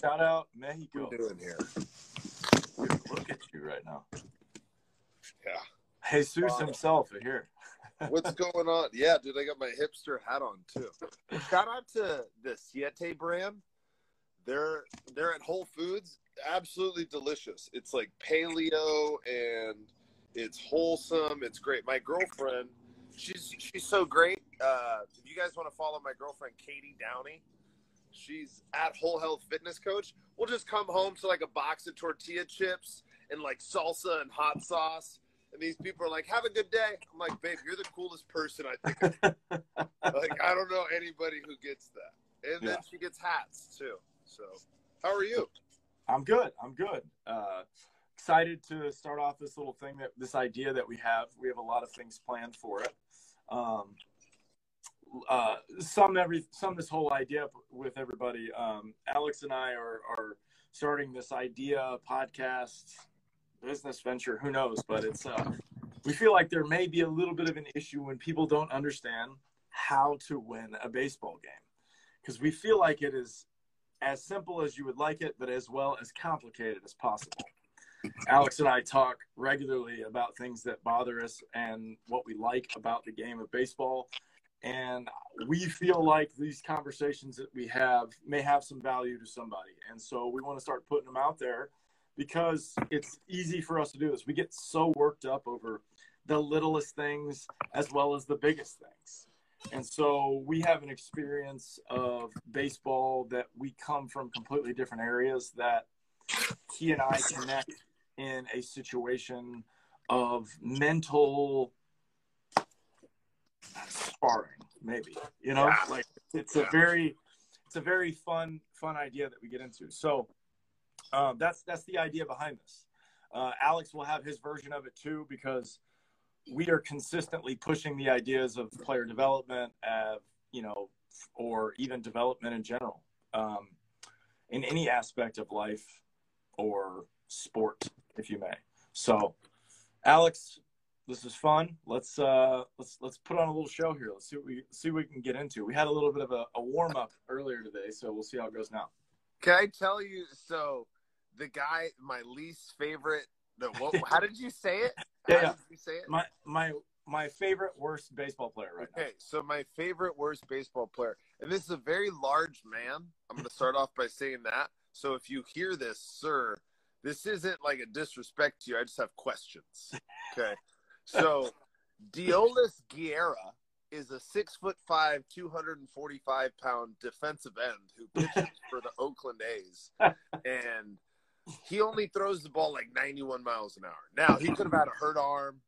Shout out Mexico. What are doing here? Dude, look at you right now. Yeah. Jesus himself here. What's going on? Yeah, dude, I got my hipster hat on too. Shout out to the Siete brand. They're they're at Whole Foods. Absolutely delicious. It's like paleo and it's wholesome. It's great. My girlfriend, she's she's so great. Uh, if you guys want to follow my girlfriend Katie Downey, she's at Whole Health Fitness Coach. We'll just come home to like a box of tortilla chips and like salsa and hot sauce. And these people are like, "Have a good day." I'm like, "Babe, you're the coolest person I think." Like, I don't know anybody who gets that. And then Yeah. she gets hats too. So, how are you? I'm good. I'm good. Uh, excited to start off this little thing that this idea that we have. We have a lot of things planned for it. Um, uh, some every some this whole idea with everybody. Um, Alex and I are are starting this idea podcast business venture. Who knows? But it's uh, we feel like there may be a little bit of an issue when people don't understand how to win a baseball game because we feel like it is as simple as you would like it, but as well as complicated as possible. Alex and I talk regularly about things that bother us and what we like about the game of baseball. And we feel like these conversations that we have may have some value to somebody. And so we want to start putting them out there because it's easy for us to do this. We get so worked up over the littlest things as well as the biggest things. And so we have an experience of baseball that we come from completely different areas that he and I connect in a situation of mental sparring, maybe. You know, Yeah. like it's a very it's a very fun fun idea that we get into. So um, that's that's the idea behind this. Uh, Alex will have his version of it too because we are consistently pushing the ideas of player development, uh, you know, or even development in general, um, in any aspect of life or sport, if you may. So, Alex, this is fun. Let's uh, let's let's put on a little show here. Let's see what we see what we can get into. We had a little bit of a, a warm up earlier today, so we'll see how it goes now. Can I tell you? So, the guy, my least favorite. No, what, how did you say it? How yeah. did you say it? My my my favorite worst baseball player right Okay, so my favorite worst baseball player, and this is a very large man. I'm going to start off by saying that. So if you hear this, sir, this isn't like a disrespect to you. I just have questions. Okay, so Deolis Guerra is a six foot five, 245 pound defensive end who pitches for the Oakland A's, and he only throws the ball like 91 miles an hour. Now he could have had a hurt arm,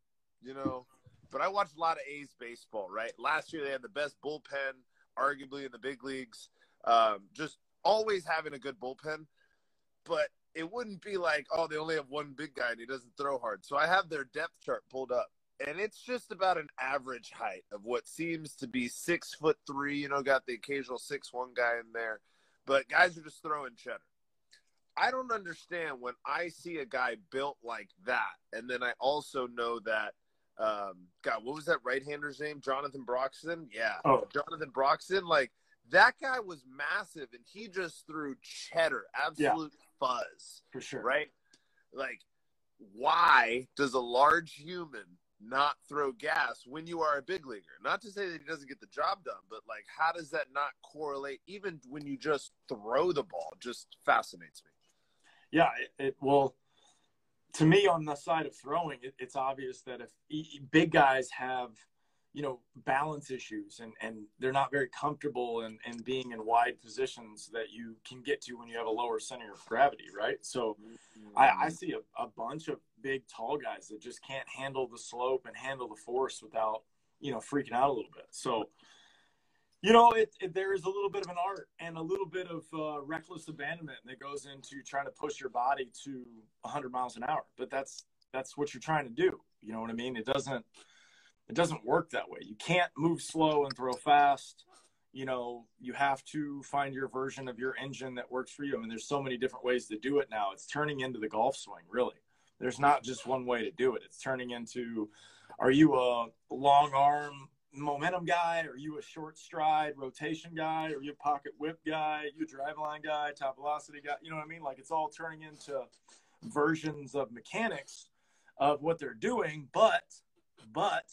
you know, but I watched a lot of A's baseball, right? Last year they had the best bullpen, arguably in the big leagues. Um, just always having a good bullpen, but it wouldn't be like, oh, they only have one big guy and he doesn't throw hard. So I have their depth chart pulled up, and it's just about an average height of what seems to be six foot three. You know, got the occasional six one guy in there, but guys are just throwing cheddar. I don't understand when I see a guy built like that, and then I also know that um, God, what was that right-hander's name? Jonathan Broxton. Yeah, Oh. Jonathan Broxton. Like that guy was massive, and he just threw cheddar, absolute fuzz, for sure. right? Like, why does a large human not throw gas when you are a big leaguer? Not to say that he doesn't get the job done, but like, how does that not correlate? Even when you just throw the ball, just fascinates me. Yeah, it, it well, to me on the side of throwing, it, it's obvious that if e- big guys have, you know, balance issues and, and they're not very comfortable in, in being in wide positions that you can get to when you have a lower center of gravity, right? So I, I see a, a bunch of big, tall guys that just can't handle the slope and handle the force without, you know, freaking out a little bit. So, you know, it, it there is a little bit of an art and a little bit of uh, reckless abandonment that goes into trying to push your body to 100 miles an hour. But that's that's what you're trying to do. You know what I mean? It doesn't it doesn't work that way. You can't move slow and throw fast. You know, you have to find your version of your engine that works for you. I mean, there's so many different ways to do it now. It's turning into the golf swing, really. There's not just one way to do it. It's turning into are you a long arm momentum guy? Are you a short stride rotation guy? Are you a pocket whip guy? Are you a Driveline guy, top velocity guy? You know what I mean? Like it's all turning into versions of mechanics of what they're doing, but but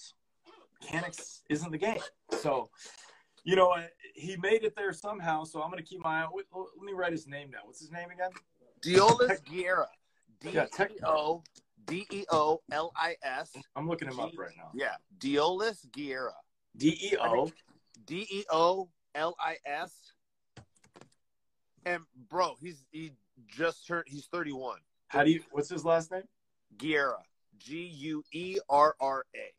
mechanics isn't the game. So, you know, he made it there somehow. So I'm going to keep my eye. Let me write his name down. What's his name again? Deolis Guerra. D E O D E O L I S. I'm looking him up right now. Yeah, Deolis Guerra. D E O D E O L I S. And bro, he's he just turned. He's 31. How do you? What's his last name? Guerra. G U E R R A.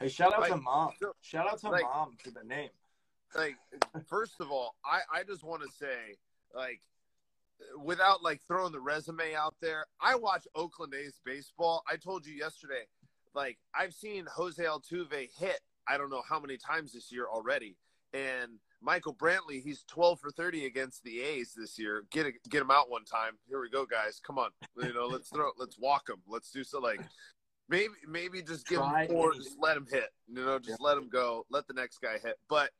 Hey, shout out like, to mom. Shout out to like, mom for the name. Like, first of all, I I just want to say, like, without like throwing the resume out there, I watch Oakland A's baseball. I told you yesterday, like I've seen Jose Altuve hit I don't know how many times this year already, and Michael Brantley, he's 12 for 30 against the A's this year. Get a, get him out one time. Here we go, guys. Come on, you know, let's throw, let's walk him. Let's do so. Like maybe maybe just give Try him four, just let him hit. You know, just let him go. Let the next guy hit. But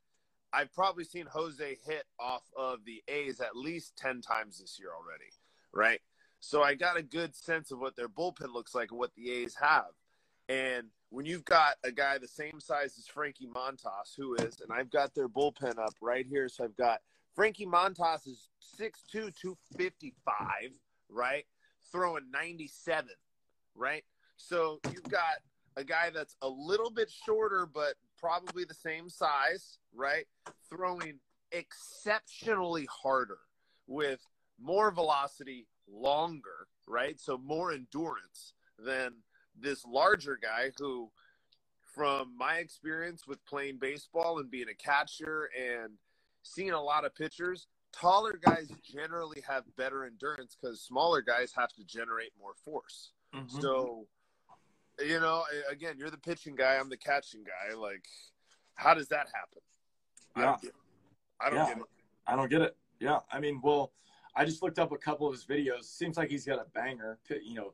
I've probably seen Jose hit off of the A's at least 10 times this year already, right? So I got a good sense of what their bullpen looks like and what the A's have. And when you've got a guy the same size as Frankie Montas, who is, and I've got their bullpen up right here. So I've got Frankie Montas is 6'2, 255, right? Throwing 97, right? So you've got a guy that's a little bit shorter, but probably the same size, right? Throwing exceptionally harder with more velocity, longer, right? So more endurance than this larger guy who, from my experience with playing baseball and being a catcher and seeing a lot of pitchers, taller guys generally have better endurance because smaller guys have to generate more force. Mm-hmm. So, you know, again, you're the pitching guy, I'm the catching guy. Like, how does that happen? Yeah. I don't get it. I don't, yeah. get it. I don't get it. Yeah. I mean, well, I just looked up a couple of his videos. Seems like he's got a banger. You know,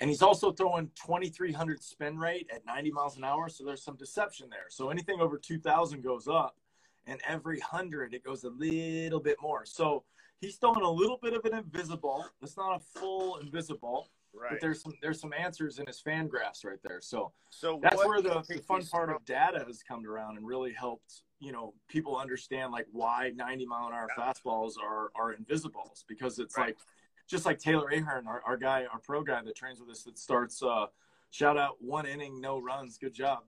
and he's also throwing 2,300 spin rate at 90 miles an hour. So there's some deception there. So anything over 2,000 goes up, and every 100 it goes a little bit more. So he's throwing a little bit of an invisible. It's not a full invisible. Right. But there's some there's some answers in his FanGraphs right there. So so that's where the, the fun part of data has come around and really helped you know people understand like why 90 mile an hour yeah. fastballs are are invisibles because it's right. like just like Taylor Ahern, our, our guy, our pro guy that trains with us that starts, uh, shout out one inning, no runs. Good job.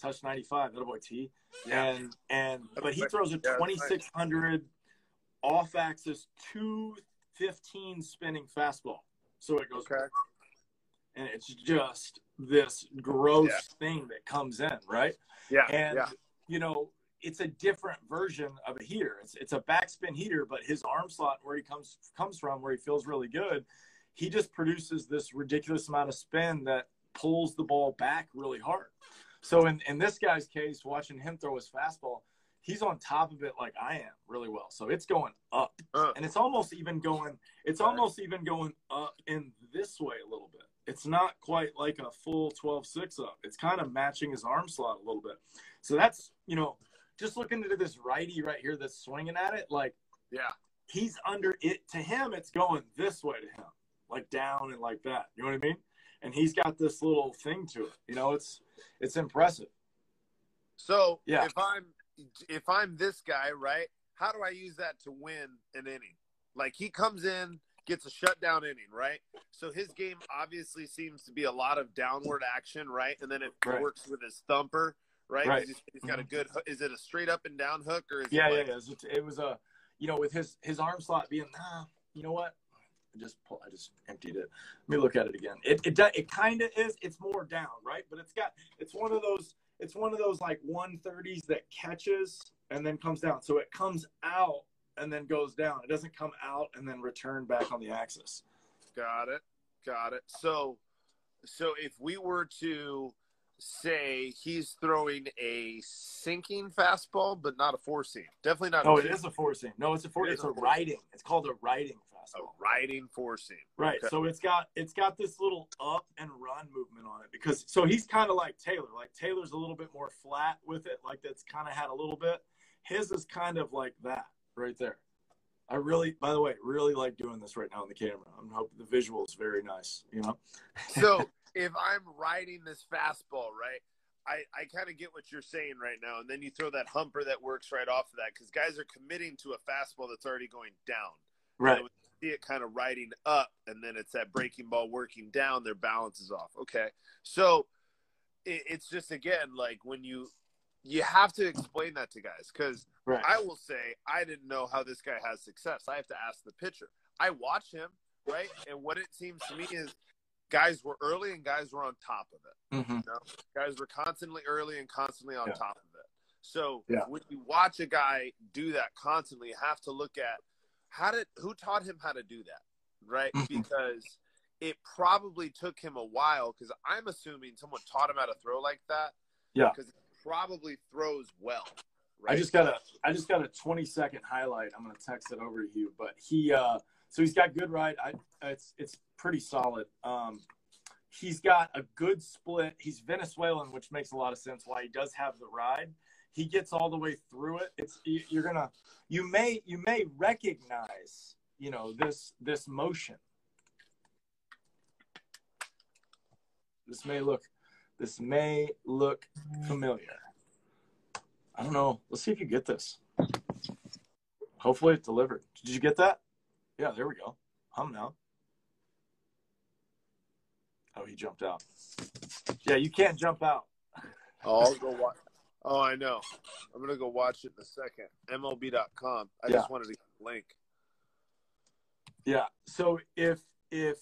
Touch 95. That boy T. Yeah. And, and, but he throws a 2,600 off axis 215 spinning fastball. So it goes, okay. And it's just this gross yeah. thing that comes in, right? Yeah. And, yeah. you know, it's a different version of a heater. It's it's a backspin heater, but his arm slot where he comes comes from, where he feels really good, he just produces this ridiculous amount of spin that pulls the ball back really hard. So in, in this guy's case, watching him throw his fastball, he's on top of it like I am really well. So it's going up. Uh, and it's almost even going it's almost even going up in this way a little bit. It's not quite like a full 12-6 up. It's kind of matching his arm slot a little bit. So that's, you know, just looking into this righty right here that's swinging at it, like, yeah, he's under it. To him, it's going this way to him, like down and like that. You know what I mean? And he's got this little thing to it. You know, it's it's impressive. So yeah. if I'm if I'm this guy, right? How do I use that to win an inning? Like he comes in, gets a shutdown inning, right? So his game obviously seems to be a lot of downward action, right? And then it right. works with his thumper right? Right. He's, he's got a good. Is it a straight up and down hook or is yeah, it like... yeah, yeah. It was a, you know, with his his arm slot being, ah, you know what? I just pull, I just emptied it. Let me look at it again. It it it kind of is. It's more down, right? But it's got it's one of those it's one of those like 130s that catches and then comes down. So it comes out and then goes down. It doesn't come out and then return back on the axis. Got it. Got it. So so if we were to say he's throwing a sinking fastball, but not a four seam. Definitely not. Oh, a it is a four seam. No, it's a four. It It's a a riding. It's called a riding fastball. a riding four seam. Right. Okay. So it's got it's got this little up and run movement on it because so he's kind of like Taylor. Like Taylor's a little bit more flat with it. Like that's kind of had a little bit. His is kind of like that right there. I really, by the way, really like doing this right now on the camera. I'm hoping the visual is very nice. You know. so if I'm riding this fastball, right, I, I kind of get what you're saying right now. And then you throw that humper that works right off of that because guys are committing to a fastball that's already going down. Right. You see it kind of riding up and then it's that breaking ball working down, their balance is off. Okay. So it, it's just, again, like when you, you have to explain that to guys because Right. I will say I didn't know how this guy has success. I have to ask the pitcher. I watch him, right? And what it seems to me is guys were early and guys were on top of it. hmm Guys were constantly early and constantly on Yeah. top of it. So Yeah. when you watch a guy do that constantly, you have to look at how did who taught him how to do that, right? Mhm. Because it probably took him a while because I'm assuming someone taught him how to throw like that. Yeah. Because probably throws well. Right? I just got a I just got a 20 second highlight. I'm gonna text it over to you. But he uh so he's got good ride. I it's it's pretty solid. Um he's got a good split. He's Venezuelan, which makes a lot of sense why he does have the ride. He gets all the way through it. It's you- you're gonna you may you may recognize you know this this motion. This may look this may look familiar. I don't know. Let's see if you get this. Hopefully it delivered. Did you get that? Yeah, there we go. Hum now. Oh, he jumped out. Yeah, you can't jump out. Oh, I'll go watch. Oh, I know. I'm gonna go watch it in a second. MLB.com. I Yeah. just wanted to link. Yeah. So if if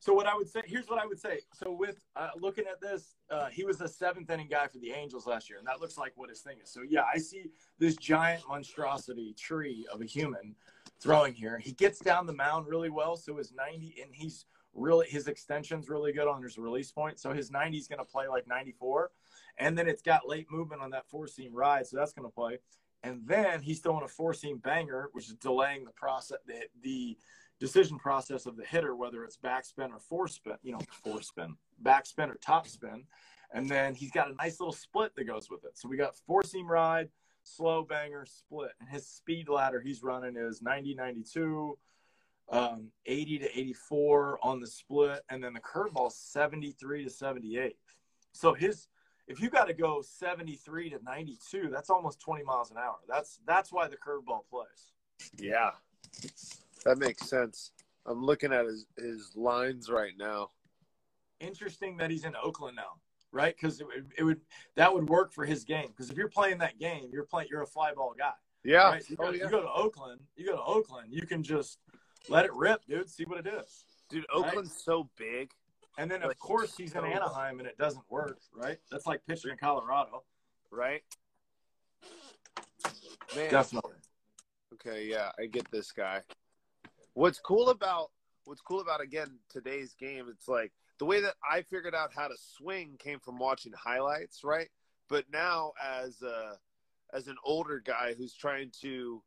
so, what I would say here's what I would say. So with uh, looking at this, uh, he was a seventh inning guy for the Angels last year, and that looks like what his thing is. So yeah, I see this giant monstrosity tree of a human throwing here. He gets down the mound really well, so his 90 and he's really his extension's really good on his release point. So his 90 is going to play like 94, and then it's got late movement on that four seam ride, so that's going to play. And then he's throwing a four seam banger, which is delaying the process, the, the decision process of the hitter, whether it's backspin or four spin, you know, four spin, backspin or top spin. And then he's got a nice little split that goes with it. So we got four seam ride, slow banger, split. And his speed ladder he's running is 90, 92, um, 80 to 84 on the split. And then the curveball 73 to 78. So his, if you got to go 73 to 92, that's almost 20 miles an hour. That's, that's why the curveball plays. Yeah, that makes sense. I'm looking at his his lines right now. interesting that he's in Oakland now, right? Because it, would- it would that would work for his game. Because if you're playing that game, you're playing you're a fly ball guy, Yeah. right? So you, go, Oh, yeah. you go to Oakland, you go to Oakland, you can just let it rip, dude. See what it is. Dude, Oakland's so big. And then of course he's in Anaheim and it doesn't work, right? That's like pitching in Colorado. right? Man, Definitely. okay, yeah, I get this guy. What's cool about what's cool about again today's game? It's like the way that I figured out how to swing came from watching highlights, right? But now as a as an older guy who's trying to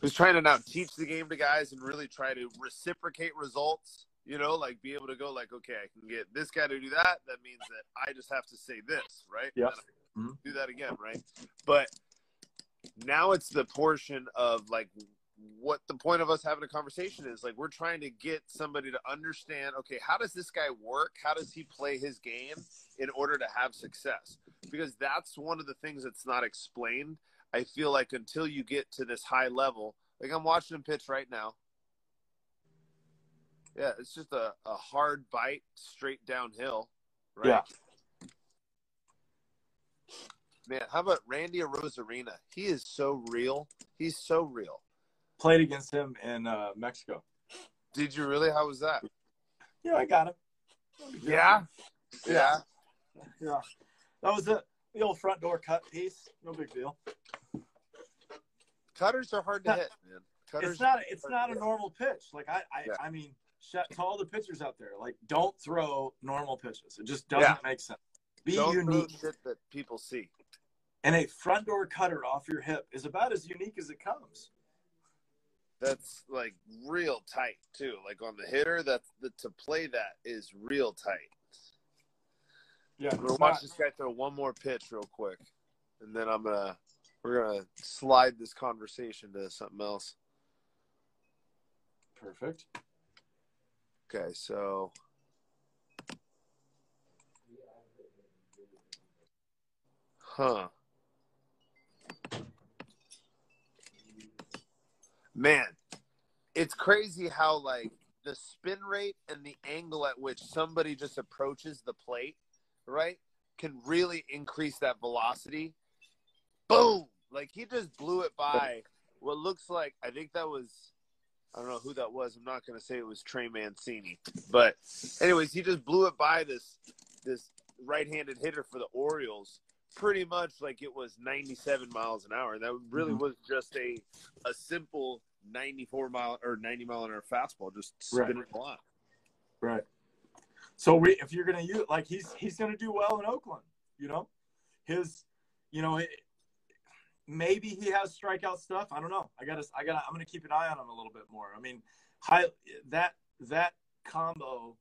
who's trying to now teach the game to guys and really try to reciprocate results, you know, like be able to go like, okay, I can get this guy to do that. That means that I just have to say this, right? I Mhm. Do that again, right? But now it's the portion of like what the point of us having a conversation is. Like we're trying to get somebody to understand okay how does this guy work? How does he play his game in order to have success? Because that's one of the things that's not explained i feel like until you get to this high level. Like i'm watching him pitch right now. Yeah it's just a, a hard bite straight downhill right? Yeah. man how about randy rosarina? He is so real. He's so real Played against him in uh, Mexico. did you really how was that Yeah, I got him. Yeah? Yeah. Yeah. That was it. The old front door cut piece. No big deal. Cutters are hard to hit, man. Cutters. it's not it's not a normal pitch. Like I I, Yeah. I mean to all the pitchers out there, like don't throw normal pitches. It just doesn't Yeah. make sense. Be Don't unique. shit that people see. And a front door cutter off your hip is about as unique as it comes. That's like real tight too. Like on the hitter, that's the, to play that is real tight. Yeah, gonna watch this guy throw one more pitch real quick, and then I'm gonna we're gonna slide this conversation to something else. perfect. Okay, so huh. Man, it's crazy how like the spin rate and the angle at which somebody just approaches the plate, right, can really increase that velocity. Boom! Like he just blew it by what looks like I think that was I don't know who that was. I'm not going to say it was Trey Mancini, but anyways, he just blew it by this this right-handed hitter for the Orioles, pretty much like it was 97 miles an hour. That really Mhm. was just a a simple 94 mile or 90 mile an hour fastball, just Right. spinning a lot. Right. So we, if you're gonna use like he's he's gonna do well in Oakland, you know, his, you know, it, maybe he has strikeout stuff. I don't know. I gotta I gotta I'm gonna keep an eye on him a little bit more. I mean, high that that combo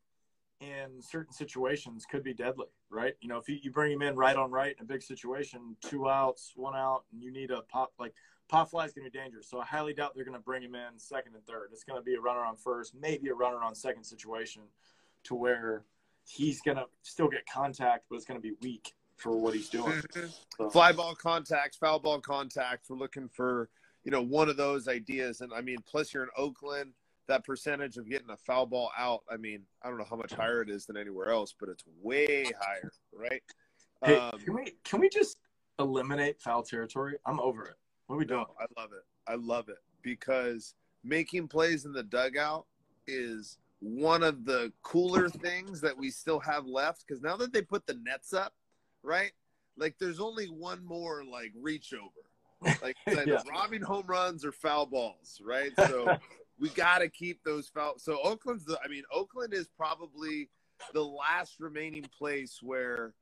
in certain situations could be deadly, right? You know, if you, you bring him in right on right in a big situation, two outs, one out, and you need a pop like pop fly is going to be dangerous. So I highly doubt they're going to bring him in second and third. It's going to be a runner on first, maybe a runner on second situation, to where he's going to still get contact, but it's going to be weak for what he's doing. So- Fly ball contact, foul ball contact. We're looking for you know one of those ideas, and I mean, plus you're in Oakland. That percentage of getting a foul ball out, I mean, I don't know how much higher it is than anywhere else, but it's way higher, right? Hey, Um, can we can we just eliminate foul territory? I'm over it. What are we doing? No, I love it. I love it because making plays in the dugout is one of the cooler things that we still have left. Because now that they put the nets up, right? Like, there's only one more like reach over, like Yeah. robbing home runs or foul balls, right? So we got to keep those foul. So Oakland's the. I mean, Oakland is probably the last remaining place where.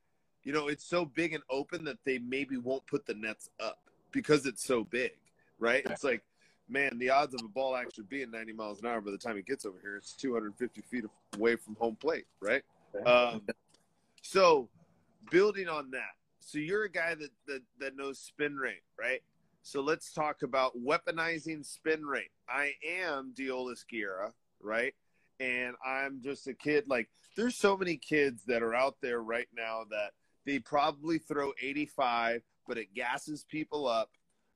You know, it's so big and open that they maybe won't put the nets up because it's so big, right? It's like, man, the odds of a ball actually being 90 miles an hour by the time it gets over here, it's 250 feet away from home plate, right? Um, so, building on that, so you're a guy that, that that knows spin rate, right? So let's talk about weaponizing spin rate. I am Deolis Guerra, right? And I'm just a kid. Like, there's so many kids that are out there right now that they probably throw 85, but it gasses people up,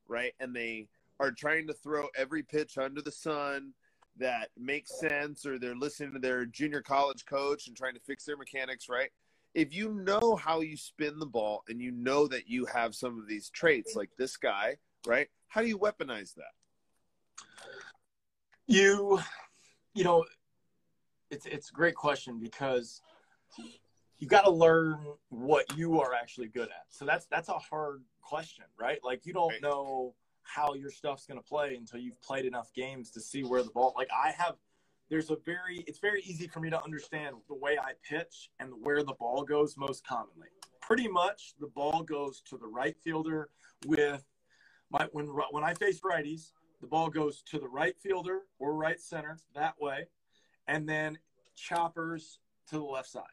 right? And they are trying to throw every pitch under the sun that makes sense, or they're listening to their junior college coach and trying to fix their mechanics, right? If you know how you spin the ball and you know that you have some of these traits, like this guy, right? How do you weaponize that? You, you know, it's it's a great question because you got to learn what you are actually good at. So that's that's a hard question, right? Like you don't Right. know how your stuff's going to play until you've played enough games to see where the ball. Like I have, there's a very it's very easy for me to understand the way I pitch and where the ball goes most commonly. Pretty much, the ball goes to the right fielder with my when when I face righties, the ball goes to the right fielder or right center that way, and then choppers to the left side.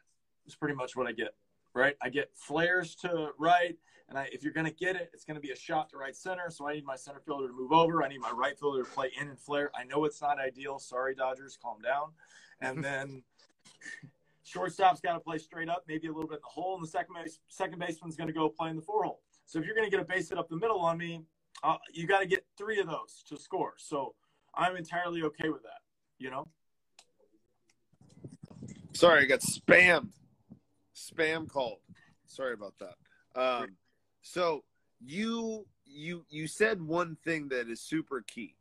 Is pretty much what I get. Right, I get flares to right, and I, if you're going to get it, it's going to be a shot to right center. So I need my center fielder to move over. I need my right fielder to play in and flare. I know it's not ideal. Sorry, Dodgers, calm down. And then shortstop's got to play straight up, maybe a little bit in the hole, and the second base second baseman's going to go play in the four hole. So if you're going to get a base hit up the middle on me, uh, you got to get three of those to score. So I'm entirely okay with that. You know, Sorry, I got spammed. Spam called. Sorry about that. Um, so you you you said one thing that is super key,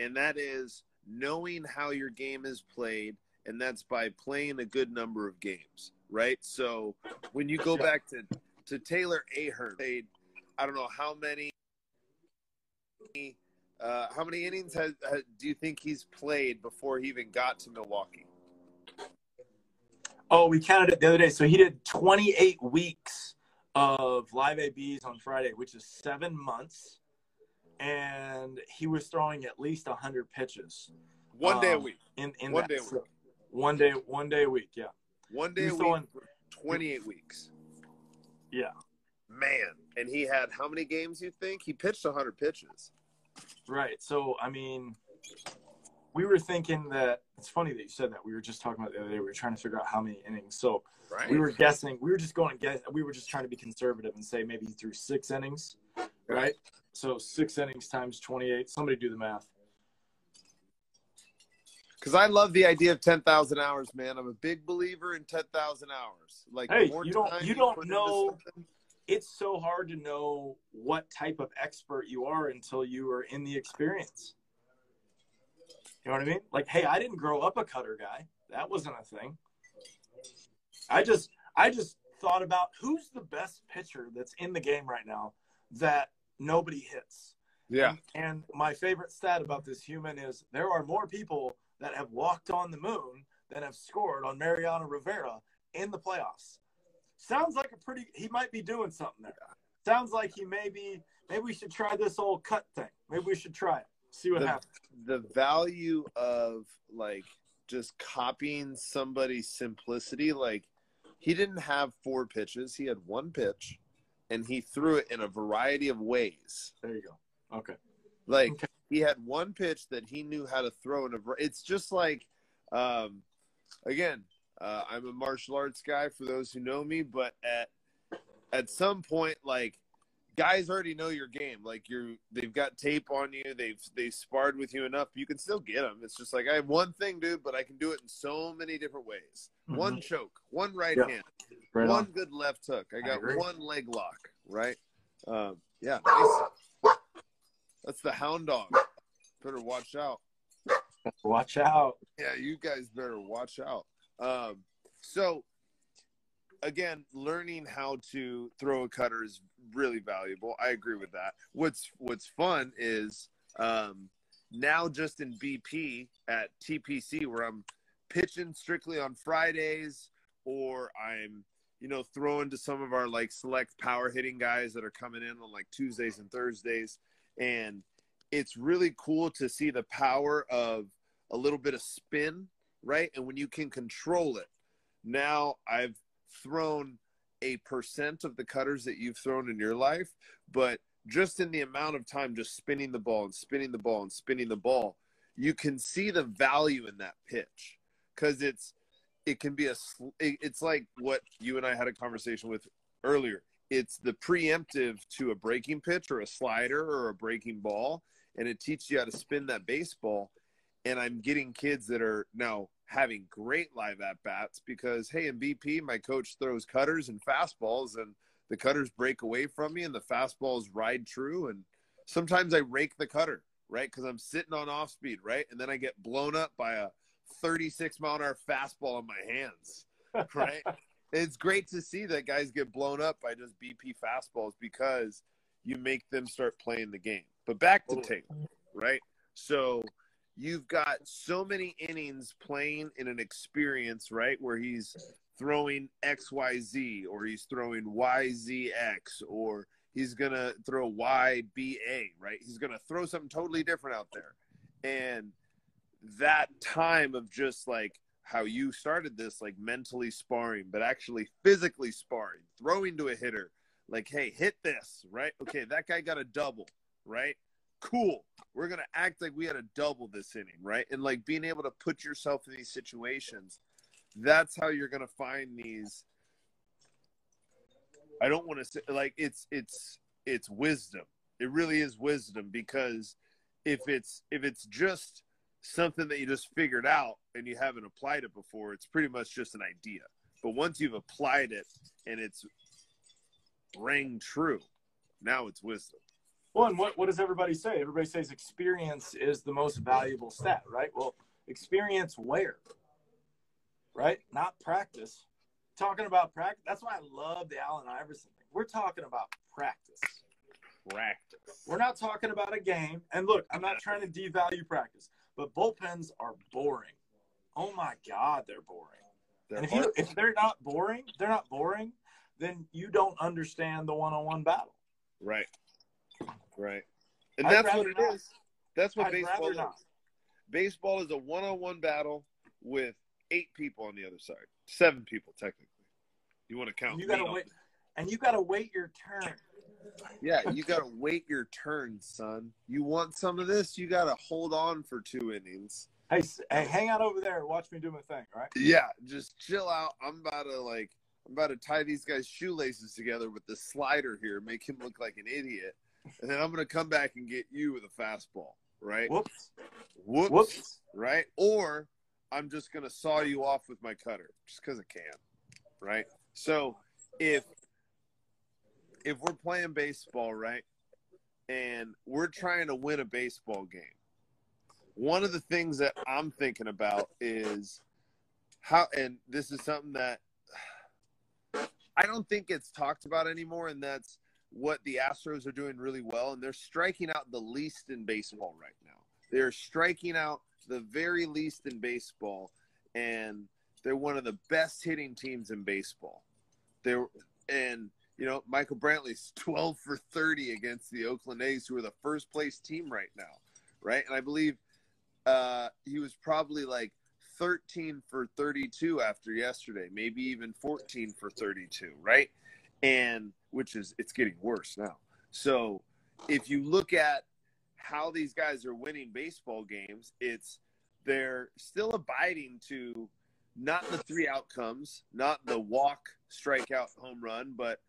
and that is knowing how your game is played, and that's by playing a good number of games, right? So when you go back to to Taylor Ahern, played I don't know how many Uh, how many innings has, has, do you think he's played before he even got to Milwaukee? Oh, we counted it the other day. So he did 28 weeks of live ABs on Friday, which is seven months, and he was throwing at least 100 pitches. One day um, a week. In, in one that. day a week. One day, one day a week. Yeah. One day a week throwing, for 28 weeks. Yeah. Man, and he had how many games? You think he pitched 100 pitches? Right. So I mean, we were thinking that it's funny that you said that. We were just talking about the other day. We were trying to figure out how many innings. So right. we were guessing. We were just going to guess. We were just trying to be conservative and say maybe he threw six innings, right? So six innings times 28. Somebody do the math. Because I love the idea of 10,000 hours, man. I'm a big believer in 10,000 hours. Like, hey, you don't, you don't know. It's so hard to know what type of expert you are until you are in the experience. You know what I mean? Like, hey, I didn't grow up a cutter guy. That wasn't a thing. I just, I just thought about who's the best pitcher that's in the game right now that nobody hits. Yeah. And, and my favorite stat about this human is there are more people that have walked on the moon than have scored on Mariano Rivera in the playoffs. Sounds like a pretty. He might be doing something there. Sounds like he may be. Maybe we should try this old cut thing. Maybe we should try it. See what the, happens. The value of like just copying somebody's simplicity. Like he didn't have four pitches. He had one pitch, and he threw it in a variety of ways. There you go. Okay. Like okay he had one pitch that he knew how to throw in a. It's just like, um, again, uh, I'm a martial arts guy for those who know me, but at at some point, like guys already know your game. Like you're, they've got tape on you. They've they sparred with you enough. You can still get them. It's just like I have one thing, dude, but I can do it in so many different ways. Mm-hmm. One choke, one right yeah. hand, right one on. good left hook. I got I one leg lock. Right. Um, yeah. Nice. That's the hound dog. Better watch out. Watch out. Yeah, you guys better watch out. Um, so again, learning how to throw a cutter is really valuable. I agree with that. What's what's fun is um, now just in BP at TPC where I'm pitching strictly on Fridays or I'm you know throwing to some of our like select power hitting guys that are coming in on like Tuesdays and Thursdays and it's really cool to see the power of a little bit of spin, right? And when you can control it. Now I've thrown a percent of the cutters that you've thrown in your life, but just in the amount of time just spinning the ball and spinning the ball and spinning the ball, you can see the value in that pitch because it's it can be a it's like what you and I had a conversation with earlier. It's the preemptive to a breaking pitch or a slider or a breaking ball and it teaches you how to spin that baseball. And I'm getting kids that are now having great live at bats because, hey, in BP, my coach throws cutters and fastballs, and the cutters break away from me, and the fastballs ride true. And sometimes I rake the cutter, right? Because I'm sitting on off speed, right? And then I get blown up by a 36 mile an hour fastball in my hands, right? it's great to see that guys get blown up by just BP fastballs because you make them start playing the game. But back to Tate, right? So you've got so many innings playing in an experience, right, where he's throwing XYZ or he's throwing YZX or he's going to throw YBA, right? He's going to throw something totally different out there. And that time of just like how you started this, like mentally sparring, but actually physically sparring, throwing to a hitter, like, hey, hit this, right? Okay, that guy got a double right? Cool. We're to act like we had a double this inning, right? And like being able to put yourself in these situations, that's how you're to find these. I don't want to say like it's it's it's wisdom. It really is wisdom because if it's if it's just something that you just figured out and you haven't applied it before, it's pretty much just an idea. But once you've applied it and it's rang true, now it's wisdom. Well, and what, what does everybody say? Everybody says experience is the most valuable stat, right? Well, experience where? Right? Not practice. Talking about practice. That's why I love the Allen Iverson thing. We're talking about practice. practice. We're not talking about a game. And look, I'm not trying to devalue practice, but bullpens are boring. Oh my God, they're boring. They're and if you if they're not boring, they're not boring, then you don't understand the one-on-one battle. right, right, and I'd that's what it not. is. That's what I'd baseball is. not. Baseball is a one-on-one battle with eight people on the other side, seven people technically. You want to count? You gotta wait, and you gotta wait your turn. Yeah, you gotta wait your turn, son. You want some of this? You gotta hold on for two innings. Hey, hey, hang out over there watch me do my thing, right? Yeah, just chill out. I'm about to like I'm about to tie these guys' shoelaces together with the slider here, make him look like an idiot, and then I'm gonna come back and get you with a fastball, right? Whoops. Whoops, Whoops. right? Or I'm just gonna saw you off with my cutter, just because I can, right? So if if we're playing baseball, right, and we're trying to win a baseball game, one of the things that I'm thinking about is how, and this is something that I don't think it's talked about anymore, and that's what the Astros are doing really well, and they're striking out the least in baseball right now. They're striking out the very least in baseball, and they're one of the best hitting teams in baseball. They're and you know Michael Brantley's 12 for 30 against the Oakland A's, who are the first place team right now, right? And I believe uh, he was probably like 13 for 32 after yesterday, maybe even 14 for 32, right? And which is it's getting worse now. So if you look at how these guys are winning baseball games, it's they're still abiding to not the three outcomes, not the walk, strikeout, home run, but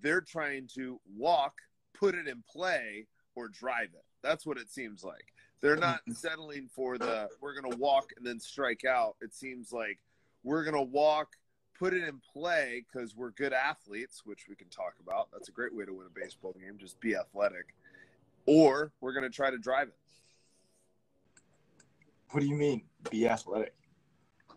they're trying to walk, put it in play, or drive it. That's what it seems like. They're not mm-hmm. settling for the we're going to walk and then strike out. It seems like we're going to walk, put it in play because we're good athletes, which we can talk about. That's a great way to win a baseball game. Just be athletic. Or we're going to try to drive it. What do you mean? Be athletic.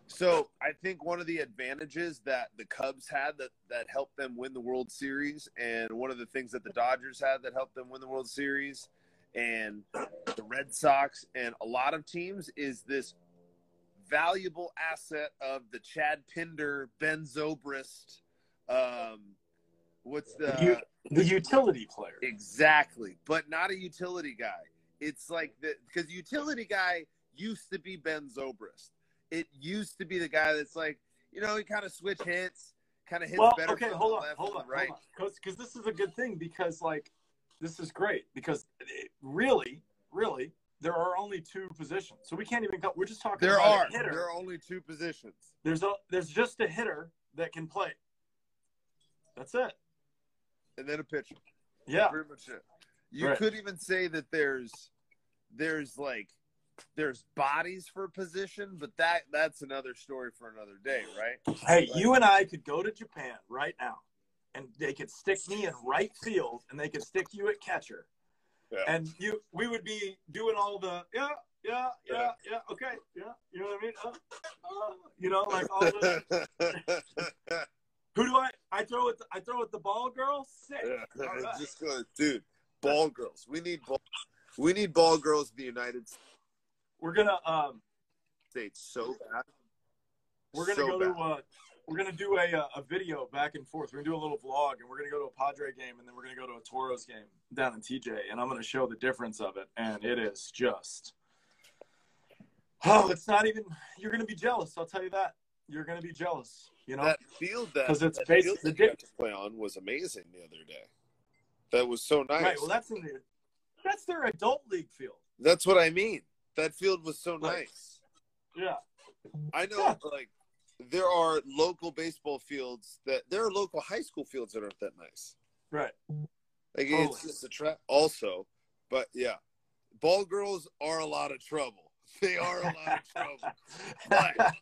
So I think one of the advantages that the Cubs had that that helped them win the World Series, and one of the things that the Dodgers had that helped them win the World Series, and the Red Sox and a lot of teams is this valuable asset of the Chad Pinder, Ben Zobrist, um, what's the The utility player. Exactly, but not a utility guy. It's like the because utility guy used to be Ben Zobrist. It used to be the guy that's like, you know, he kind of switch hits, kind of hits Well, better okay, hold on, left hold on, right. because this is a good thing because like this is great because it, really, really, there are only two positions, so we can't even go. We're just talking. There about are a hitter. there are only two positions. There's a there's just a hitter that can play. That's it. and then a pitcher. Yeah. Pretty much it. You Right. could even say that there's there's like there's bodies for position, but that that's another story for another day, right? Hey, you and I could go to Japan right now, and they could stick me in right field, and they could stick you at catcher, Yeah. and you we would be doing all the yeah. Yeah, yeah, yeah. Okay, yeah. You know what I mean? Uh, uh, you know, like all the. Who do I? I throw it. I throw it the ball girl. Sick. Yeah, right. just go, dude. Ball girls. We need ball. We need ball girls in the United We're gonna um. States so bad. We're gonna So go bad. to. Uh, we're gonna do a uh, a video back and forth. We're gonna do a little vlog, and we're gonna go to a Padre game, and then we're gonna go to a Toros game down in TJ, and I'm gonna show the difference of it, and it is just. Oh, it's not even. You're gonna be jealous. I'll tell you that. You're gonna be jealous. You know. that field that 'Cause it's that the that to play on was amazing the other day. That was so nice. Right. Well, that's in the. That's their adult league field. That's what I mean. That field was so Right. nice. Yeah. I know, Yeah. like, there are local baseball fields that there are local high school fields that aren't that nice. Right. Like, Totally. it's just a trap. Also, but yeah, ball girls are a lot of trouble. They are a lot of trouble. But-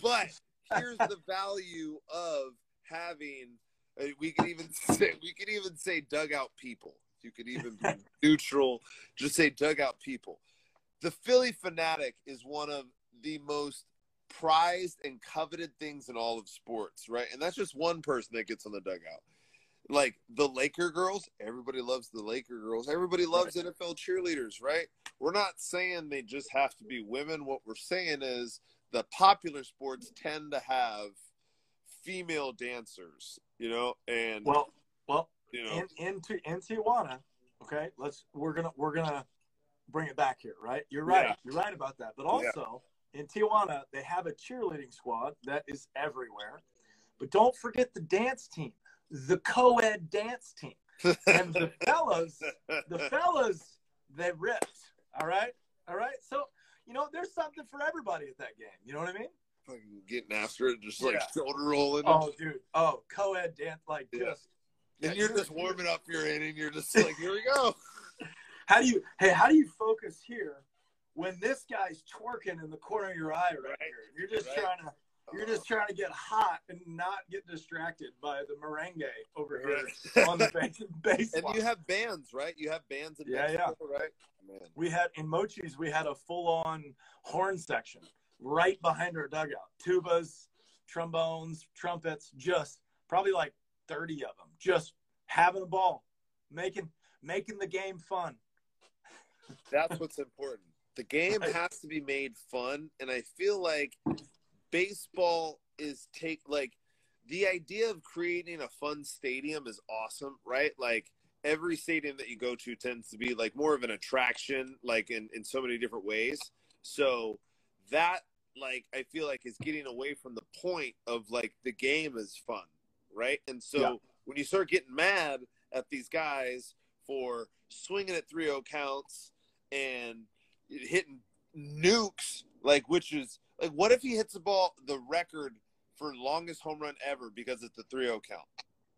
But here's the value of having. uh, We could even say we could even say dugout people. You could even be neutral. Just say dugout people. The Phillie Phanatic is one of the most prized and coveted things in all of sports, right? And that's just one person that gets on the dugout. like the Laker girls, everybody loves the Laker girls. Everybody loves right. NFL cheerleaders, right? We're not saying they just have to be women. What we're saying is the popular sports tend to have female dancers, you know, and well, well, you know, in, into in Tijuana, okay, let's we're gonna we're gonna bring it back here, right? You're right, yeah. you're right about that. But also yeah. In Tijuana, they have a cheerleading squad that is everywhere. But don't forget the dance team, the co-ed dance team, and the fellas, the fellas, they ripped. All right, all right. So you know, there's something for everybody at that game. You know what I mean? Fucking getting after it, just like yeah. shoulder rolling. Oh, dude. Oh, co-ed dance, like yeah. just. And you're just warming up your inning. You're just like, here we go. how do you? Hey, how do you focus here when this guy's twerking in the corner of your eye right, right. here? You're just right. trying to you're just trying to get hot and not get distracted by the merengue over here on the base. base and you have bands, right? You have bands in yeah, Mexico, yeah. right? Man. We had in Mochi's, we had a full-on horn section right behind our dugout. Tubas, trombones, trumpets, just probably like 30 of them, just having a ball, making making the game fun. That's what's important. The game has to be made fun, and I feel like baseball is take like the idea of creating a fun stadium is awesome, right? Like every stadium that you go to tends to be like more of an attraction, like in, in so many different ways. So that like I feel like is getting away from the point of like the game is fun, right? And so yeah. when you start getting mad at these guys for swinging at 3-0 counts and hitting nukes, like which is like, what if he hits the ball, the record for longest home run ever because it's a 3 0 count?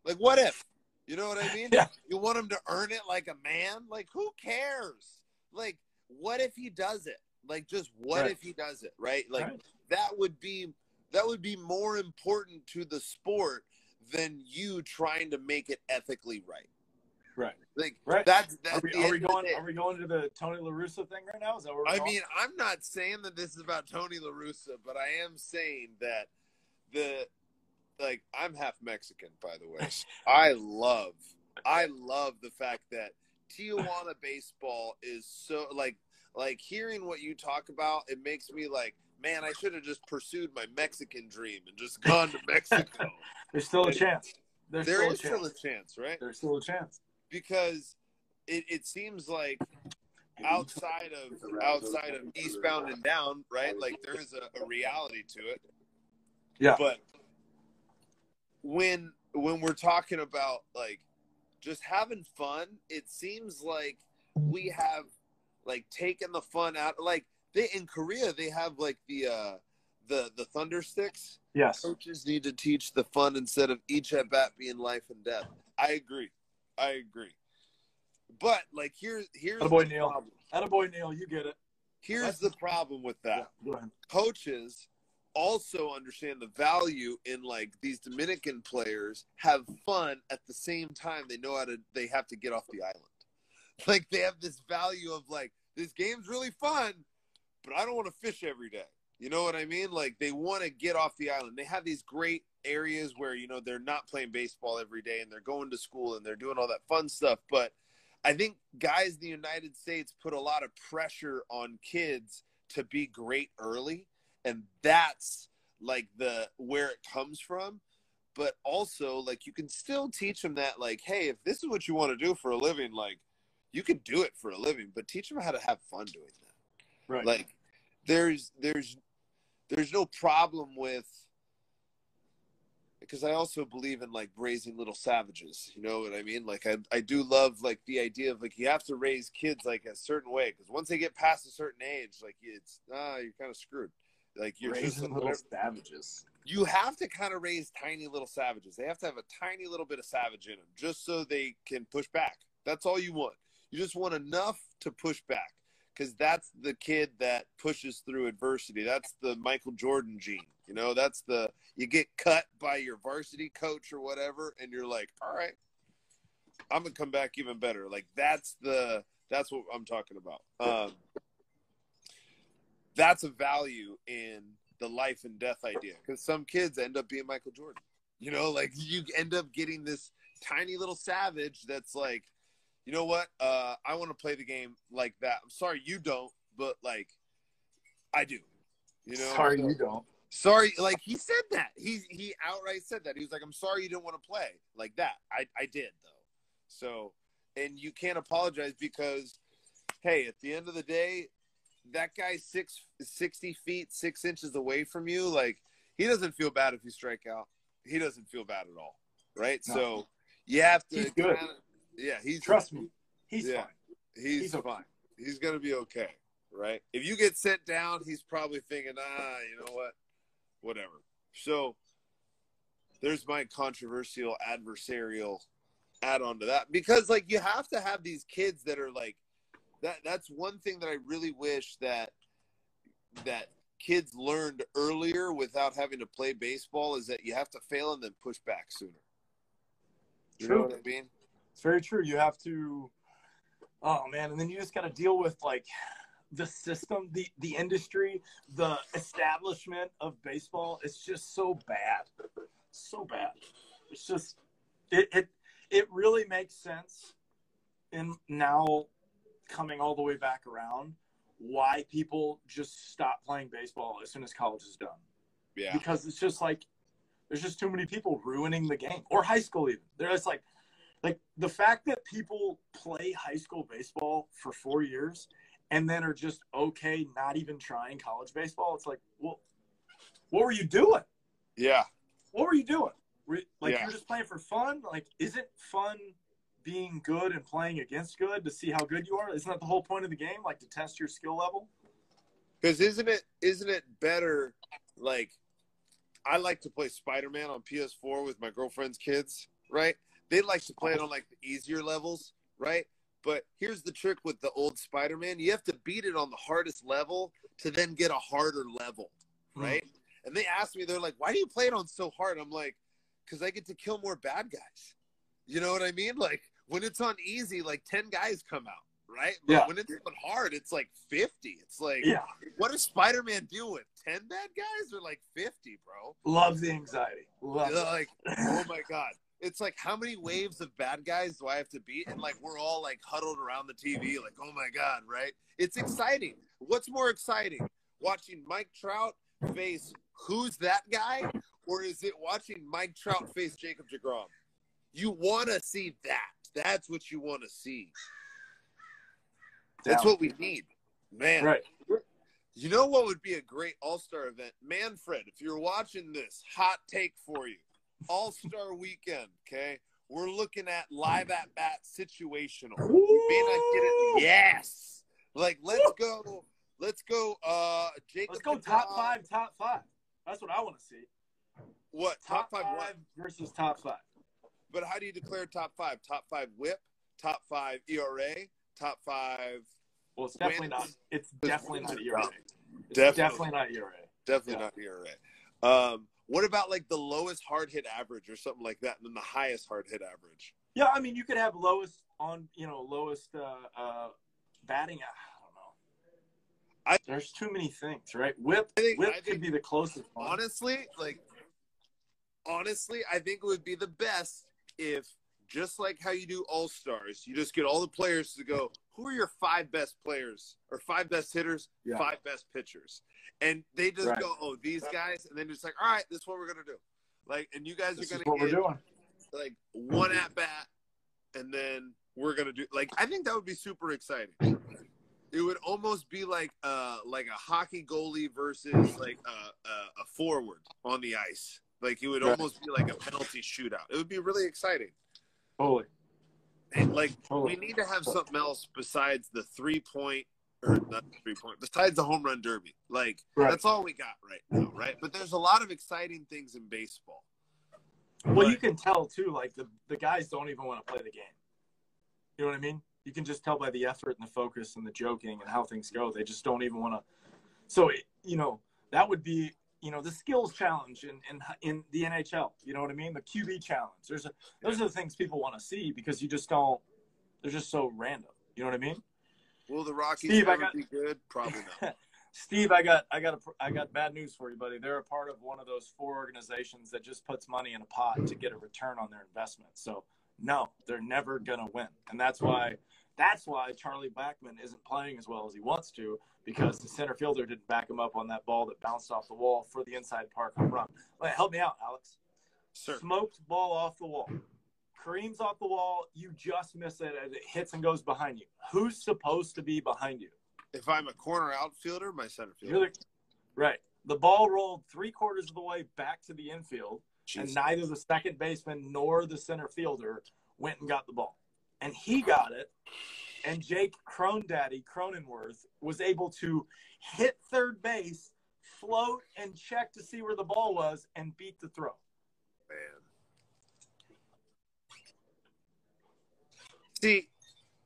Like, what if? You know what I mean? Yeah. You want him to earn it like a man? Like, who cares? Like, what if he does it? Like, just what right. if he does it? Right? Like, right. that would be that would be more important to the sport than you trying to make it ethically right. Right. Like right. that's that's are we, are we going are we going to the Tony La Russa thing right now? Is that what I mean, I'm not saying that this is about Tony La Russa, but I am saying that the like I'm half Mexican, by the way. I love I love the fact that Tijuana baseball is so like like hearing what you talk about, it makes me like, man, I should have just pursued my Mexican dream and just gone to Mexico. There's still a chance. There's there still, is a still a chance, right? There's still a chance because it, it seems like outside of outside of eastbound and down, right? Like there is a, a reality to it. Yeah. But when when we're talking about like just having fun, it seems like we have like taken the fun out. Like they in Korea, they have like the uh the the thunder sticks. Yes. Coaches need to teach the fun instead of each at bat being life and death. I agree. I agree. But like here's here's Attaboy, the Neil. problem. Attaboy, Neil, you get it. Here's That's the problem with that. Yeah, Coaches also understand the value in like these Dominican players have fun at the same time they know how to they have to get off the island. Like they have this value of like this game's really fun, but I don't want to fish every day. You know what I mean? Like they want to get off the island. They have these great areas where you know they're not playing baseball every day and they're going to school and they're doing all that fun stuff. But i think guys in the united states put a lot of pressure on kids to be great early. And that's like the where it comes from. But also like you can still teach them that like hey if this is what you want to do for a living like you can do it for a living but teach them how to have fun doing that. Right. Like there's there's there's no problem with because I also believe in like raising little savages. You know what I mean? Like I, I do love like the idea of like you have to raise kids like a certain way because once they get past a certain age, like it's ah you're kind of screwed. Like you're raising just little savages. You have to kind of raise tiny little savages. They have to have a tiny little bit of savage in them just so they can push back. That's all you want. You just want enough to push back because that's the kid that pushes through adversity. That's the Michael Jordan gene. You know, that's the you get cut by your varsity coach or whatever, and you're like, all right, I'm gonna come back even better. Like that's the that's what I'm talking about. Um, that's a value in the life and death idea because some kids end up being Michael Jordan. You know, like you end up getting this tiny little savage that's like, you know what? Uh, I want to play the game like that. I'm sorry you don't, but like, I do. You know. Sorry, you don't. Sorry, like he said that. He he outright said that. He was like, "I'm sorry you didn't want to play like that." I I did though. So, and you can't apologize because, hey, at the end of the day, that guy's six sixty feet six inches away from you. Like he doesn't feel bad if you strike out. He doesn't feel bad at all, right? No. So you have to. He's good. kinda- yeah, he's Trust me, he's Yeah. fine. He's, He's okay. fine. He's gonna be okay, right? If you get sent down, he's probably thinking, ah, you know what, whatever. So there's my controversial adversarial add on to that because like you have to have these kids that are like that. That's one thing that I really wish that that kids learned earlier without having to play baseball is that you have to fail and then push back sooner. You know True. what I mean? It's very true. You have to, oh man, and then you just got to deal with like the system, the the industry, the establishment of baseball. It's just so bad, so bad. It's just it it it really makes sense, and now coming all the way back around, why people just stop playing baseball as soon as college is done Yeah. because it's just like there's just too many people ruining the game or high school even they're just like like the fact that people play high school baseball for four years and then are just okay not even trying college baseball it's like well what were you doing Yeah. what were you doing were, like Yeah. you're just playing for fun like isn't fun being good and playing against good to see how good you are isn't that the whole point of the game like to test your skill level Because isn't it isn't it better? Like, I like to play Spider Man on PS4 with my girlfriend's kids, right? They like to play it on like the easier levels, right? But here's the trick with the old Spider Man: you have to beat it on the hardest level to then get a harder level, hmm. right? And they asked me, they're like, "Why do you play it on so hard?" I'm like, "Cause I get to kill more bad guys." You know what I mean? Like when it's on easy, like ten guys come out, right? But Yeah. when it's on hard, it's like fifty. It's like yeah what does Spider Man do with ten bad guys or like fifty, bro? love the anxiety love it. Like, oh my god. It's like how many waves of bad guys do I have to beat? And like we're all like huddled around the TV, like, oh my god, right? It's exciting. What's more exciting? Watching Mike Trout face who's that guy? Or is it watching Mike Trout face Jacob DeGrom? You wanna see that. That's what you wanna see. That's what we need. Man. right You know what would be a great All Star event? Manfred, if you're watching this, hot take for you. All Star weekend, okay? We're looking at live at bat situational. We may not get it. Yes. Like, let's go. Let's go. Uh, Jacob. Let's go top five, top five. That's what I want to see. What? Top, five, five versus top five. But how do you declare top five? Top five whip, top five ERA, top five. Well, it's definitely Wins. not. It's definitely not ERA. It's Definitely. definitely not ERA. Definitely Yeah. not ERA. Um, what about like the lowest hard hit average or something like that, and then the highest hard hit average? Yeah, I mean, you could have lowest on, you know, lowest uh, uh, batting. I don't know. I- There's too many things, right? Whip, I think- whip I could think- be the closest one. honestly, like honestly, I think it would be the best if just like how you do all stars, you just get all the players to go, who are your five best players or five best hitters, Yeah. five best pitchers? And they just Right. go, Oh, these guys, and then just like, all right, this is what we're gonna do. Like, and you guys This are gonna what we're get doing. like one at bat, and then we're gonna do like I think that would be super exciting. It would almost be like uh like a hockey goalie versus like a, a, a forward on the ice. Like it would Right. almost be like a penalty shootout. It would be really exciting. Totally. And like we need to have something else besides the three point or not the three point, besides the home run derby. Like Right. that's all we got right now, right? But there's a lot of exciting things in baseball. Well, you can tell too. Like the the guys don't even want to play the game. You know what I mean? You can just tell by the effort and the focus and the joking and how things go. They just don't even want to. So it- you know that would be you know the skills challenge in in in the NHL. You know what I mean? The QB challenge. There's a those are the things people want to see because you just don't. They're just so random. You know what I mean? Will the Rockies Steve, ever got- be good? Probably not. Steve, I got I got a, I got bad news for you, buddy. They're a part of one of those four organizations that just puts money in a pot to get a return on their investment. So no, they're never gonna win, and that's why that's why Charlie Blackmon isn't playing as well as he wants to because the center fielder didn't back him up on that ball that bounced off the wall for the inside park home run. Wait, help me out, Alex. Sir. Smoked ball off the wall. Kareem's off the wall. You just miss it and it hits and goes behind you. Who's supposed to be behind you? If I'm a corner outfielder, my center fielder. The, right. The ball rolled three quarters of the way back to the infield, Jeez. and neither the second baseman nor the center fielder went and got the ball. And he got it, and Jake Cronedaddy Cronenworth was able to hit third base, float, and check to see where the ball was, and beat the throw. man. See,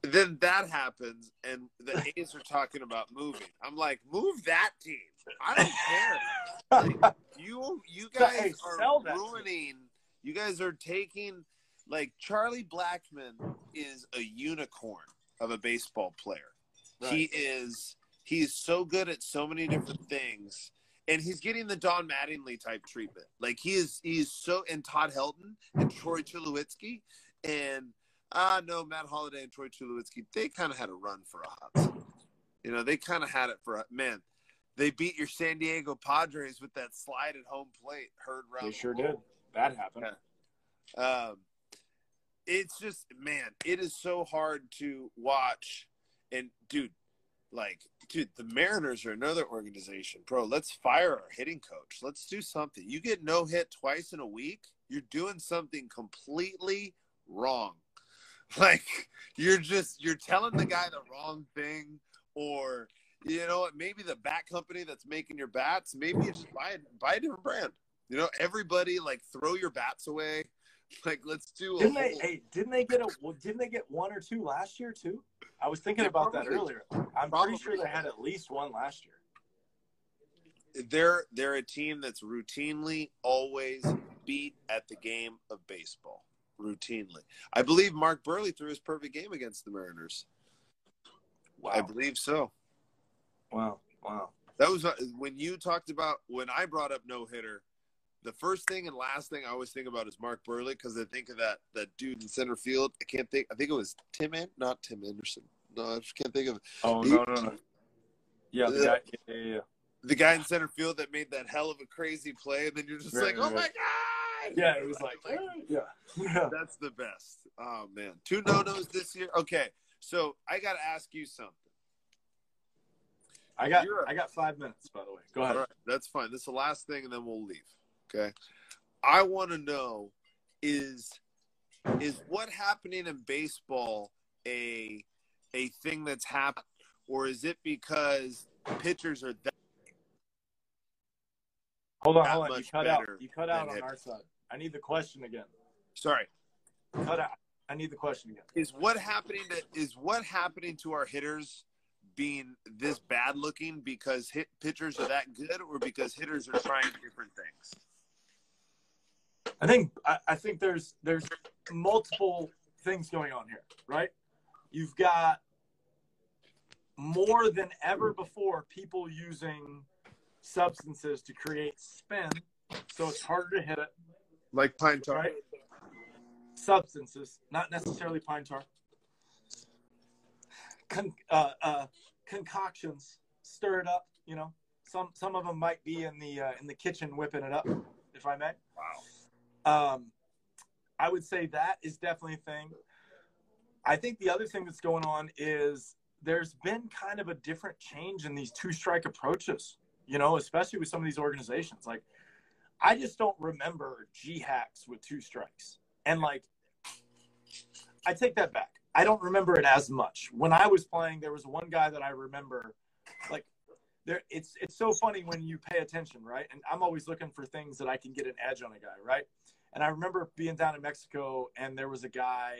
then that happens, and the A's are talking about moving. I'm like, move that team. I don't care. Like, you you guys Hey, are that team. ruining. You guys are taking like Charlie Blackmon is a unicorn of a baseball player. He is he is so good at so many different things. And he's getting the Don Mattingly type treatment. Like he is he is so and Todd Helton and Troy Tulowitzki and ah no Matt Holliday and Troy Tulowitzki, they kind of had a run for a hot second. You know, they kind of had it for a man. They beat your San Diego Padres with that slide at home plate heard round. They sure did. That happened. Yeah. Um, it's just man, it is so hard to watch. And dude, like, dude, the Mariners are another organization, bro. Let's fire our hitting coach. Let's do something. You get no hit twice in a week, you're doing something completely wrong. Like, you're just you're telling the guy the wrong thing, or you know? Maybe the bat company that's making your bats, maybe you just buy buy a different brand. You know, everybody like throw your bats away. Like, let's do a Didn't they? whole- Hey, didn't they get a? Well, didn't they get one or two last year too? I was thinking They about that earlier. I'm probably pretty sure they had at least one last year. they're they're a team that's routinely always beat at the game of baseball. Routinely, I believe Mark Buehrle threw his perfect game against the Mariners. Wow! I believe so. wow! Wow! That was uh, when you talked about when I brought up no hitter. The first thing and last thing I always think about is Mark Buehrle because I think of that that dude in center field. I can't think. I think it was Tim, not Tim Anderson. No, I just can't think of Oh He- no no no! Yeah, the guy, yeah, yeah, yeah. the guy in center field that made that hell of a crazy play, and then you're just Right, like, "Oh right. my god!" Yeah, it was like, yeah, yeah. That's the best. Oh man, two no nos this year. Okay, so I got to ask you something. I got, a- I got five minutes. By the way, go ahead. All right, that's fine. This is the last thing, and then we'll leave. Okay. I want to know is is what happening in baseball a a thing that's happened, or is it because pitchers are that Hold on, hold on. You cut out. You cut out on our side. I need the question again. sorry? Cut out. I need the question again. Is what happening to is what happening to our hitters being this bad looking because hit pitchers are that good, or because hitters are trying different things? I think I, I think there's there's multiple things going on here, right? You've got more than ever before people using substances to create spin, so it's harder to hit it, Like pine tar. right? Substances, not necessarily pine tar. Con, uh, uh, concoctions, stir it up. You know, some some of them might be in the uh, in the kitchen whipping it up, if I may. Wow. Um, I would say that is definitely a thing. I think the other thing that's going on is there's been kind of a different change in these two strike approaches, you know, especially with some of these organizations. Like, I just don't remember G hacks with two strikes. And like, I take that back. I don't remember it as much. When I was playing, there was one guy that I remember, like, there. It's it's so funny when you pay attention, right? And I'm always looking for things that I can get an edge on a guy, right? And I remember being down in Mexico, and there was a guy,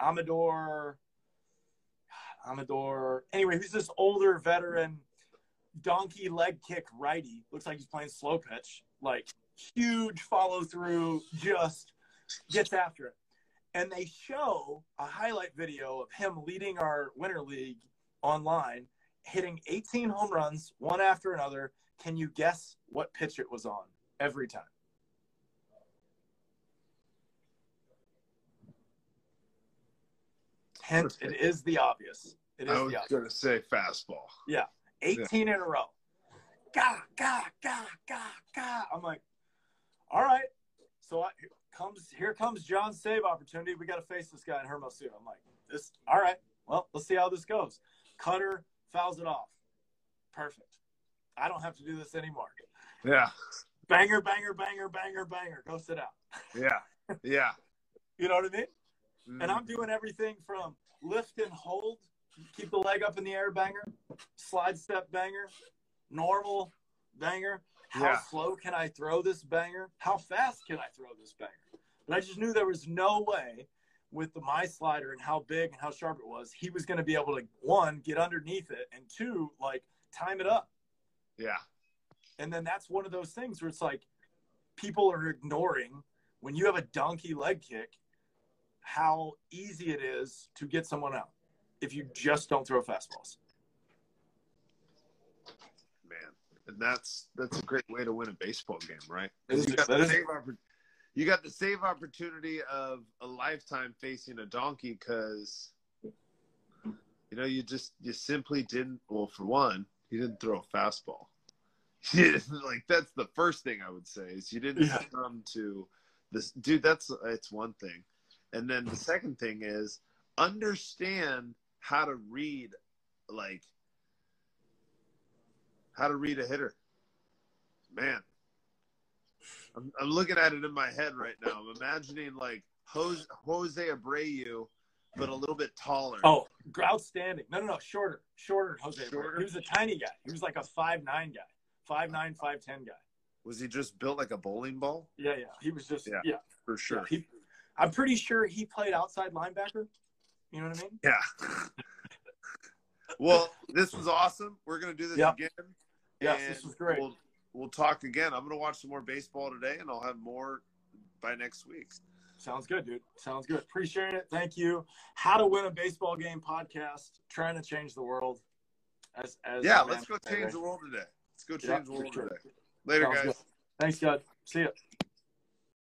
Amador, Amador. Anyway, who's this older veteran, donkey leg kick righty. Looks like he's playing slow pitch, like huge follow through, just gets after it. And they show a highlight video of him leading our winter league online, hitting 18 home runs, one after another. Can you guess what pitch it was on every time? hint, it is the obvious. It is I was going to say fastball. Yeah. 18 in a row. Gah, gah, gah, gah, gah. I'm like, all right. So I, here comes here comes John's save opportunity. We got to face this guy in Hermosillo. I'm like, this. All right. Well, let's see how this goes. Cutter fouls it off. Perfect. I don't have to do this anymore. Yeah, Banger, banger, banger, banger, banger. Go sit down. yeah, yeah. You know what I mean? Mm. And I'm doing everything from lift and hold, keep the leg up in the air, banger, slide step, banger, normal, banger. How Yeah. slow can I throw this banger? How fast can I throw this banger? But I just knew there was no way with the my slider and how big and how sharp it was, he was going to be able to one get underneath it and two like time it up. yeah, And then that's one of those things where it's like people are ignoring when you have a donkey leg kick how easy it is to get someone out if you just don't throw fastballs. man. And that's that's a great way to win a baseball game, right? That is- you got that the is- save oppor- you got the save opportunity of a lifetime facing a donkey because you know you just you simply didn't. Well, for one, you didn't throw a fastball. Like that's the first thing I would say is you didn't Yeah. come to this, dude. That's it's one thing, and then the second thing is understand how to read like how to read a hitter. Man, I'm, I'm looking at it in my head right now. I'm imagining like Jose, Jose Abreu, but a little bit taller. Oh, outstanding. No, no, no, shorter. Shorter Jose. Abreu. Shorter? He was a tiny guy. He was like a five nine guy. Five nine, five ten guy. Was he just built like a bowling ball? Yeah, yeah. He was just Yeah. yeah. For sure. yeah. He, I'm pretty sure he played outside linebacker. You know what I mean? Yeah. well, this was awesome. We're gonna do this Yep. again. Yes, this was great. We'll, we'll talk again. I'm gonna watch some more baseball today, and I'll have more by next week. Sounds good, dude. Sounds good. Appreciate it. Thank you. How to win a baseball game podcast. Trying to change the world. As as Yeah, let's go change the world today. Let's go Yeah, change the world sure. today. Later, Sounds guys. good. Thanks, God. See ya.